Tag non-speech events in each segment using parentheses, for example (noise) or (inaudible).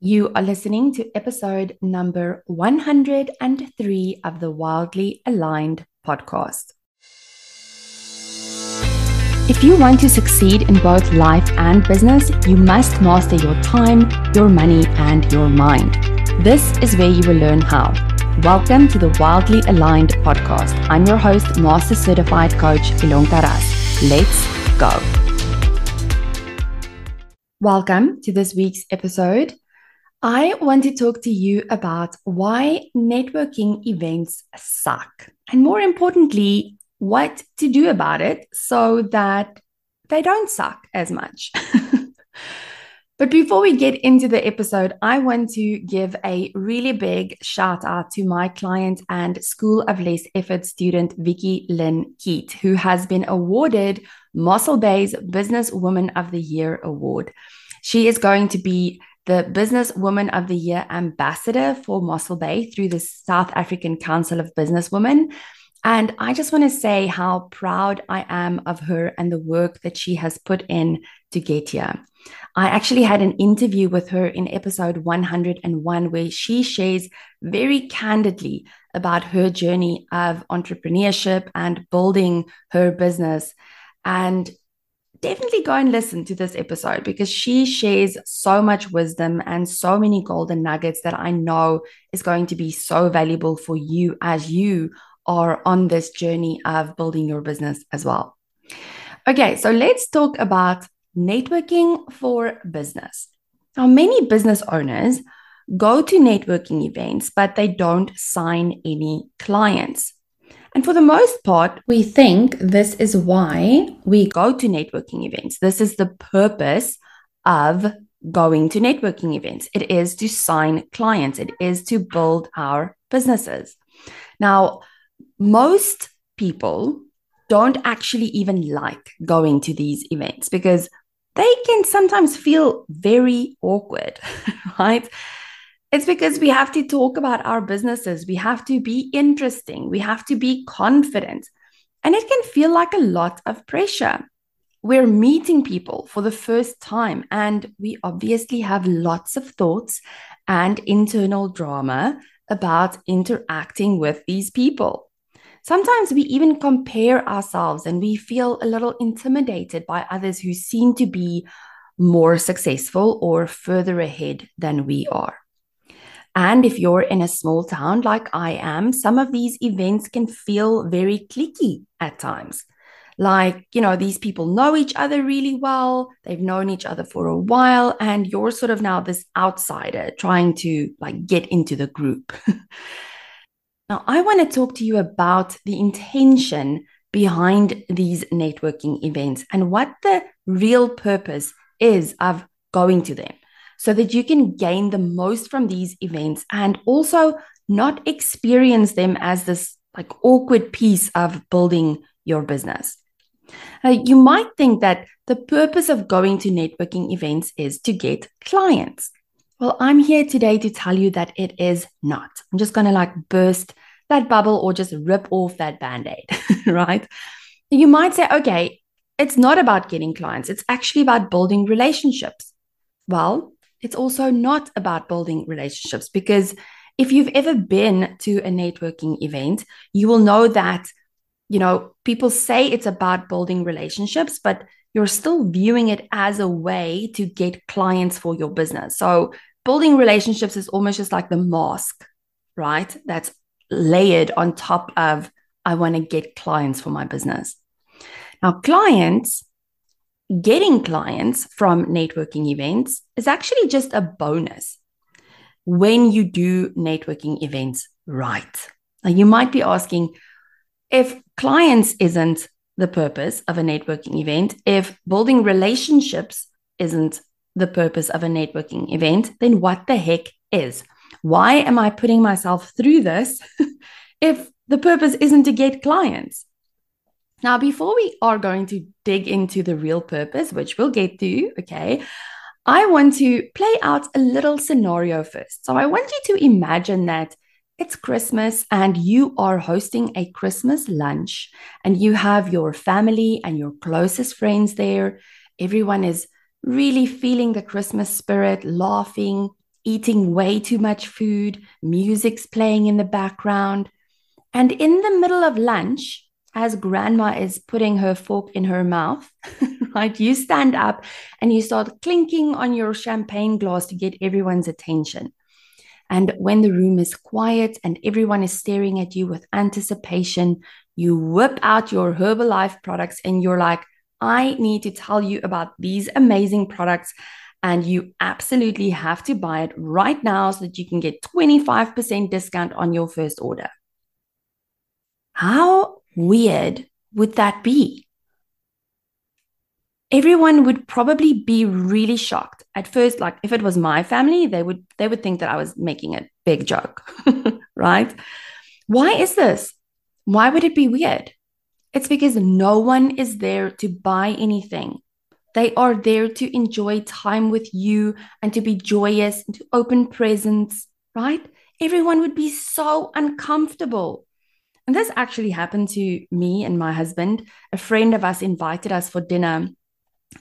You are listening to episode number 103 of the Wildly Aligned podcast. If you want to succeed in both life and business, you must master your time, your money, and your mind. This is where you will learn how. Welcome to the Wildly Aligned podcast. I'm your host, Master Certified Coach Ilonka Ras. Let's go. Welcome to this week's episode. I want to talk to you about why networking events suck, and more importantly, what to do about it so that they don't suck as much. (laughs) but before we get into the episode, I want to give a really big shout out to my client and School of Less Effort student, Vicky Lynn Keat, who has been awarded Mossel Bay's Business Woman of the Year award. She is going to be the Business Woman of the Year ambassador for Mossel Bay through the South African Council of Businesswomen. And I just want to say how proud I am of her and the work that she has put in to get here. I actually had an interview with her in episode 101 where she shares very candidly about her journey of entrepreneurship and building her business. And definitely go and listen to this episode because she shares so much wisdom and so many golden nuggets that I know is going to be so valuable for you as you are on this journey of building your business as well. Okay, so let's talk about networking for business. Now, many business owners go to networking events, but they don't sign any clients. And for the most part, we think this is why we go to networking events. This is the purpose of going to networking events. It is to sign clients, it is to build our businesses. Now, most people don't actually even like going to these events because they can sometimes feel very awkward, (laughs) right? It's because we have to talk about our businesses. We have to be interesting. We have to be confident. And it can feel like a lot of pressure. We're meeting people for the first time, and we obviously have lots of thoughts and internal drama about interacting with these people. Sometimes we even compare ourselves and we feel a little intimidated by others who seem to be more successful or further ahead than we are. And if you're in a small town like I am, some of these events can feel very cliquey at times. Like, you know, these people know each other really well, they've known each other for a while, and you're sort of now this outsider trying to like get into the group. (laughs) now, I want to talk to you about the intention behind these networking events and what the real purpose is of going to them so that you can gain the most from these events and also not experience them as this like awkward piece of building your business. You might think that the purpose of going to networking events is to get clients. Well, I'm here today to tell you that it is not. I'm just going to like burst that bubble or just rip off that band aid, (laughs) right? You might say, okay, it's not about getting clients, it's actually about building relationships. Well, it's also not about building relationships because if you've ever been to a networking event, you will know that, you know, people say it's about building relationships, but you're still viewing it as a way to get clients for your business. So, building relationships is almost just like the mask, right? That's layered on top of, I want to get clients for my business. Now, clients getting clients from networking events is actually just a bonus when you do networking events right. Now, you might be asking if clients isn't the purpose of a networking event, if building relationships isn't the purpose of a networking event, then what the heck is? Why am I putting myself through this (laughs) if the purpose isn't to get clients? Now, before we are going to dig into the real purpose, which we'll get to, okay, I want to play out a little scenario first. So I want you to imagine that it's Christmas and you are hosting a Christmas lunch and you have your family and your closest friends there. Everyone is really feeling the Christmas spirit, laughing, eating way too much food, music's playing in the background. And in the middle of lunch, as grandma is putting her fork in her mouth, (laughs) right, you stand up and you start clinking on your champagne glass to get everyone's attention. And when the room is quiet and everyone is staring at you with anticipation, you whip out your Herbalife products and you're like, I need to tell you about these amazing products. And you absolutely have to buy it right now so that you can get 25% discount on your first order. How weird would that be? Everyone would probably be really shocked at first like if it was my family they would they would think that I was making a big joke (laughs) right why is this why would it be weird it's because no one is there to buy anything. They are there to enjoy time with you and to be joyous and to open presents, right? Everyone would be so uncomfortable. And this actually happened to me and my husband. A friend of us invited us for dinner.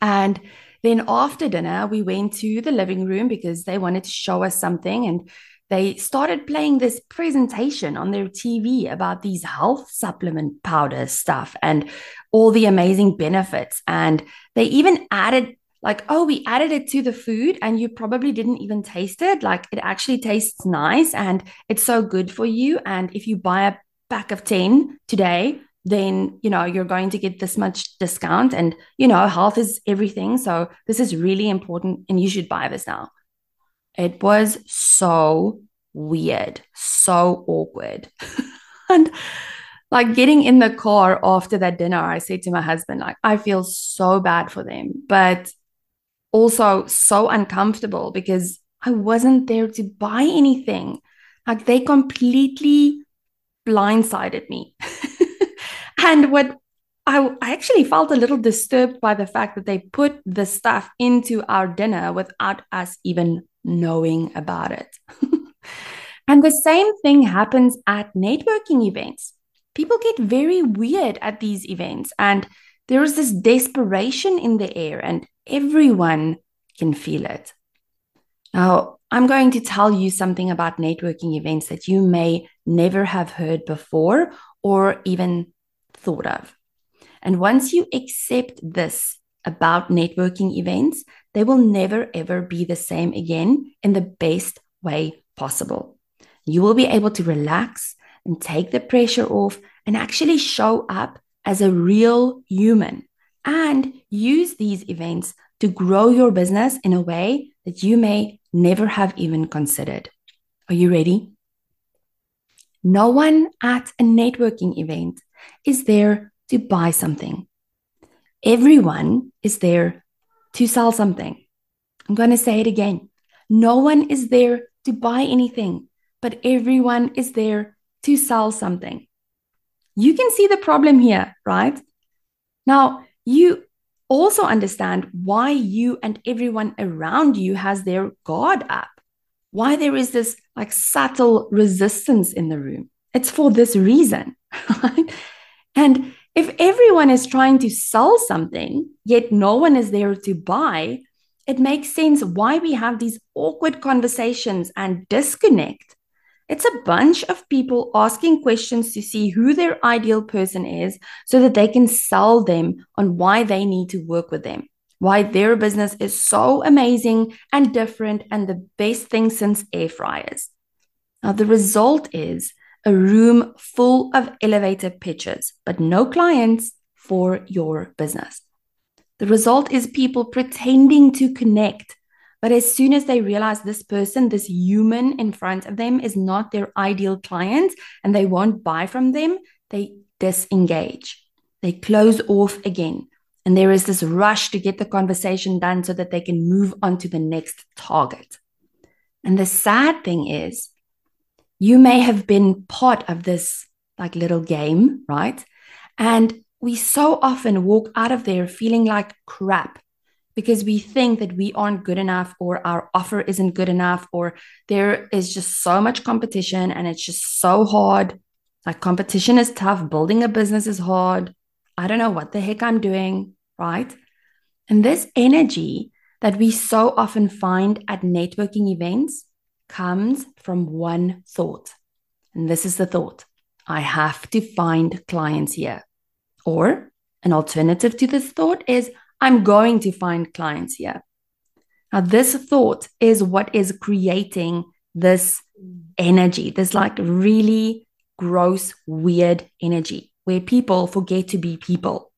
And then after dinner, we went to the living room because they wanted to show us something. And they started playing this presentation on their TV about these health supplement powder stuff and all the amazing benefits. And they even added, like, oh, we added it to the food and you probably didn't even taste it. Like, it actually tastes nice and it's so good for you. And if you buy a pack of 10 today, then you know you're going to get this much discount and you know health is everything so this is really important and you should buy this now it was so weird, so awkward. (laughs) and like getting in the car after that dinner, I said to my husband, like, I feel so bad for them, but also so uncomfortable because I wasn't there to buy anything. Like they completely blindsided me. (laughs) and what I, I actually felt a little disturbed by the fact that they put the stuff into our dinner without us even knowing about it. (laughs) and the same thing happens at networking events. People get very weird at these events, and there is this desperation in the air, and everyone can feel it. Now, I'm going to tell you something about networking events that you may never have heard before or even thought of. And once you accept this about networking events, they will never ever be the same again in the best way possible. You will be able to relax and take the pressure off and actually show up as a real human and use these events to grow your business in a way that you may never have even considered. Are you ready? No one at a networking event is there to buy something. Everyone is there to sell something. I'm going to say it again. No one is there to buy anything, but everyone is there to sell something. You can see the problem here, right? Now, you also understand why you and everyone around you has their guard up, why there is this like subtle resistance in the room. It's for this reason? (laughs) And if everyone is trying to sell something, yet no one is there to buy, it makes sense why we have these awkward conversations and disconnect. It's a bunch of people asking questions to see who their ideal person is so that they can sell them on why they need to work with them, why their business is so amazing and different and the best thing since air fryers. Now, the result is a room full of elevator pitches, but no clients for your business. The result is people pretending to connect. But as soon as they realize this person, this human in front of them is not their ideal client and they won't buy from them, they disengage. They close off again. And there is this rush to get the conversation done so that they can move on to the next target. And the sad thing is, you may have been part of this like little game, right? And we so often walk out of there feeling like crap because we think that we aren't good enough or our offer isn't good enough or there is just so much competition and it's just so hard. Like competition is tough, building a business is hard. I don't know what the heck I'm doing, right? And this energy that we so often find at networking events comes from one thought. And this is the thought I have to find clients here. Or an alternative to this thought is I'm going to find clients here. Now, this thought is what is creating this energy, this like really gross, weird energy where people forget to be people.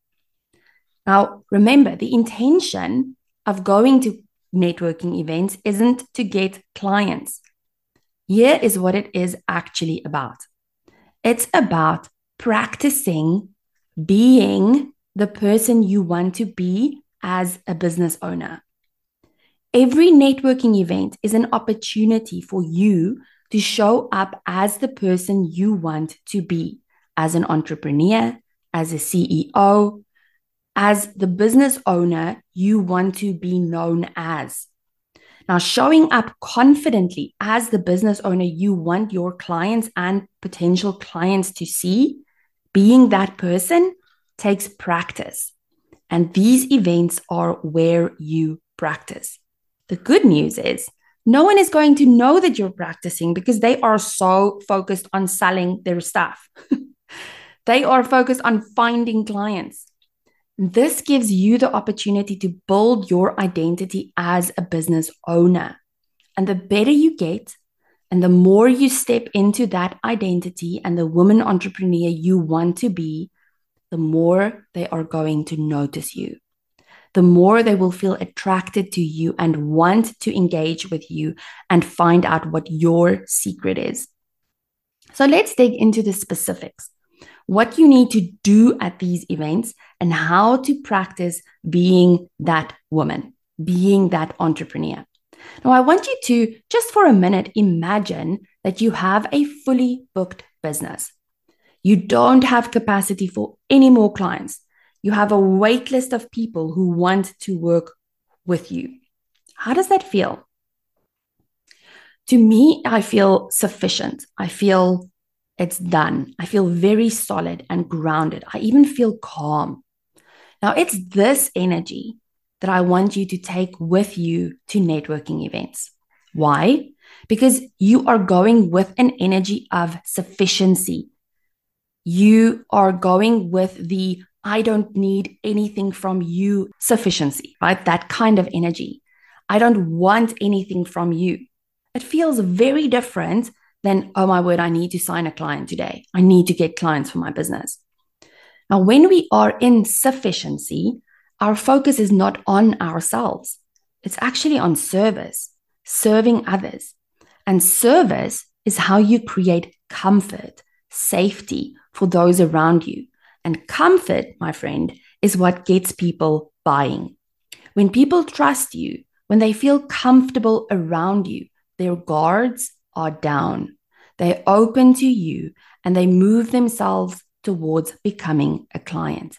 Now, remember, the intention of going to networking events isn't to get clients. Here is what it is actually about it's about practicing being the person you want to be as a business owner. Every networking event is an opportunity for you to show up as the person you want to be as an entrepreneur, as a CEO, as the business owner you want to be known as. Now, showing up confidently as the business owner you want your clients and potential clients to see, being that person takes practice. And these events are where you practice. The good news is no one is going to know that you're practicing because they are so focused on selling their stuff. (laughs) they are focused on finding clients. This gives you the opportunity to build your identity as a business owner. And the better you get, and the more you step into that identity and the woman entrepreneur you want to be, the more they are going to notice you. The more they will feel attracted to you and want to engage with you and find out what your secret is. So let's dig into the specifics what you need to do at these events, and how to practice being that woman, being that entrepreneur. Now, I want you to just for a minute imagine that you have a fully booked business. You don't have capacity for any more clients. You have a wait list of people who want to work with you. How does that feel? To me, I feel sufficient. I feel it's done. I feel very solid and grounded. I even feel calm. Now, it's this energy that I want you to take with you to networking events. Why? Because you are going with an energy of sufficiency. You are going with the I don't need anything from you sufficiency, right? That kind of energy. I don't want anything from you. It feels very different than, oh my word, I need to sign a client today. I need to get clients for my business. Now, when we are in sufficiency, our focus is not on ourselves, it's actually on service, serving others. And service is how you create comfort, safety for those around you. And comfort, my friend, is what gets people buying. When people trust you, when they feel comfortable around you, their guards are down. They open to you and they move themselves towards becoming a client.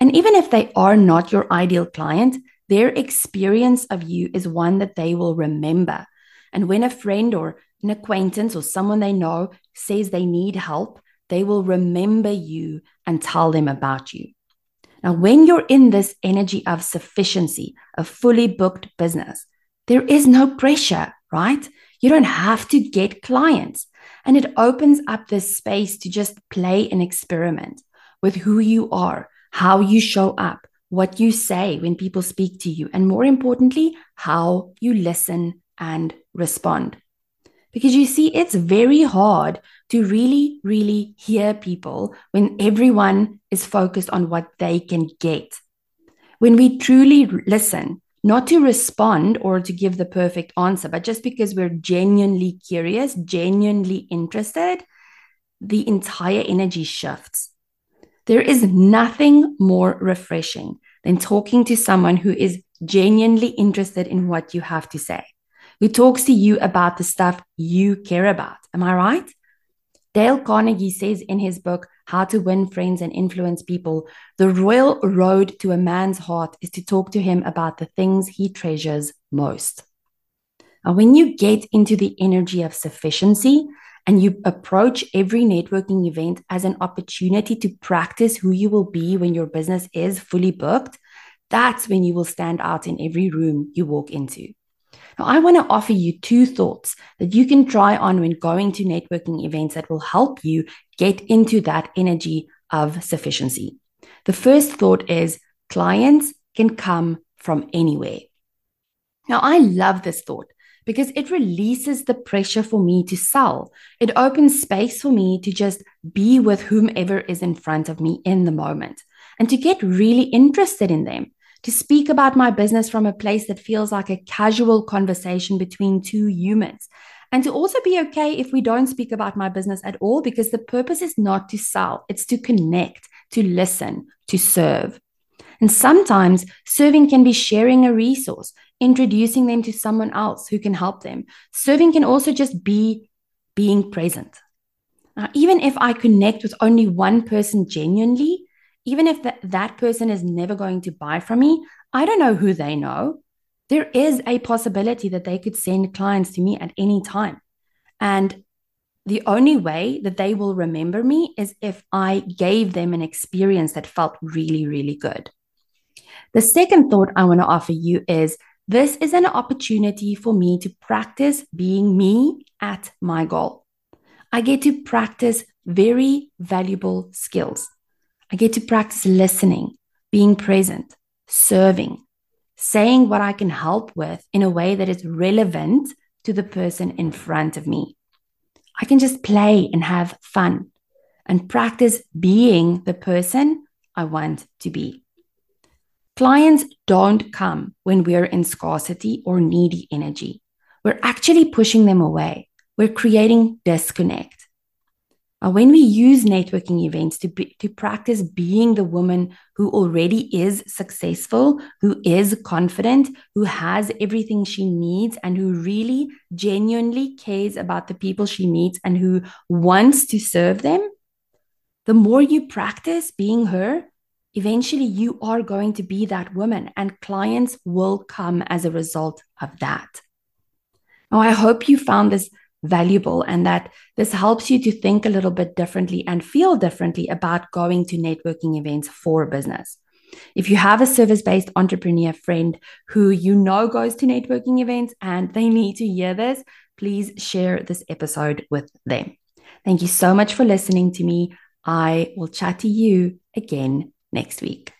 And even if they are not your ideal client, their experience of you is one that they will remember. And when a friend or an acquaintance or someone they know says they need help, they will remember you and tell them about you. Now, when you're in this energy of sufficiency, a fully booked business, there is no pressure, right? You don't have to get clients. And it opens up this space to just play and experiment with who you are, how you show up, what you say when people speak to you, and more importantly, how you listen and respond. Because you see, it's very hard to really, really hear people when everyone is focused on what they can get. When we truly listen, not to respond or to give the perfect answer, but just because we're genuinely curious, genuinely interested, the entire energy shifts. There is nothing more refreshing than talking to someone who is genuinely interested in what you have to say, who talks to you about the stuff you care about. Am I right? Dale Carnegie says in his book, How to Win Friends and Influence People, the royal road to a man's heart is to talk to him about the things he treasures most. And when you get into the energy of sufficiency and you approach every networking event as an opportunity to practice who you will be when your business is fully booked, that's when you will stand out in every room you walk into. Now, I want to offer you two thoughts that you can try on when going to networking events that will help you get into that energy of sufficiency. The first thought is clients can come from anywhere. Now, I love this thought because it releases the pressure for me to sell. It opens space for me to just be with whomever is in front of me in the moment and to get really interested in them, to speak about my business from a place that feels like a casual conversation between two humans. And to also be okay if we don't speak about my business at all, because the purpose is not to sell, it's to connect, to listen, to serve. And sometimes serving can be sharing a resource, introducing them to someone else who can help them. Serving can also just be being present. Now, even if I connect with only one person genuinely, even if that, that person is never going to buy from me, I don't know who they know. There is a possibility that they could send clients to me at any time. And the only way that they will remember me is if I gave them an experience that felt really, really good. The second thought I want to offer you is this is an opportunity for me to practice being me at my goal. I get to practice very valuable skills. I get to practice listening, being present, serving, saying what I can help with in a way that is relevant to the person in front of me. I can just play and have fun and practice being the person I want to be. Clients don't come when we're in scarcity or needy energy. We're actually pushing them away. We're creating disconnect. Uh, when we use networking events to, be, to practice being the woman who already is successful, who is confident, who has everything she needs, and who really genuinely cares about the people she meets and who wants to serve them, the more you practice being her, eventually you are going to be that woman, and clients will come as a result of that. Now, I hope you found this valuable and that this helps you to think a little bit differently and feel differently about going to networking events for business. If you have a service based entrepreneur friend who you know goes to networking events and they need to hear this, please share this episode with them. Thank you so much for listening to me. I will chat to you again next week.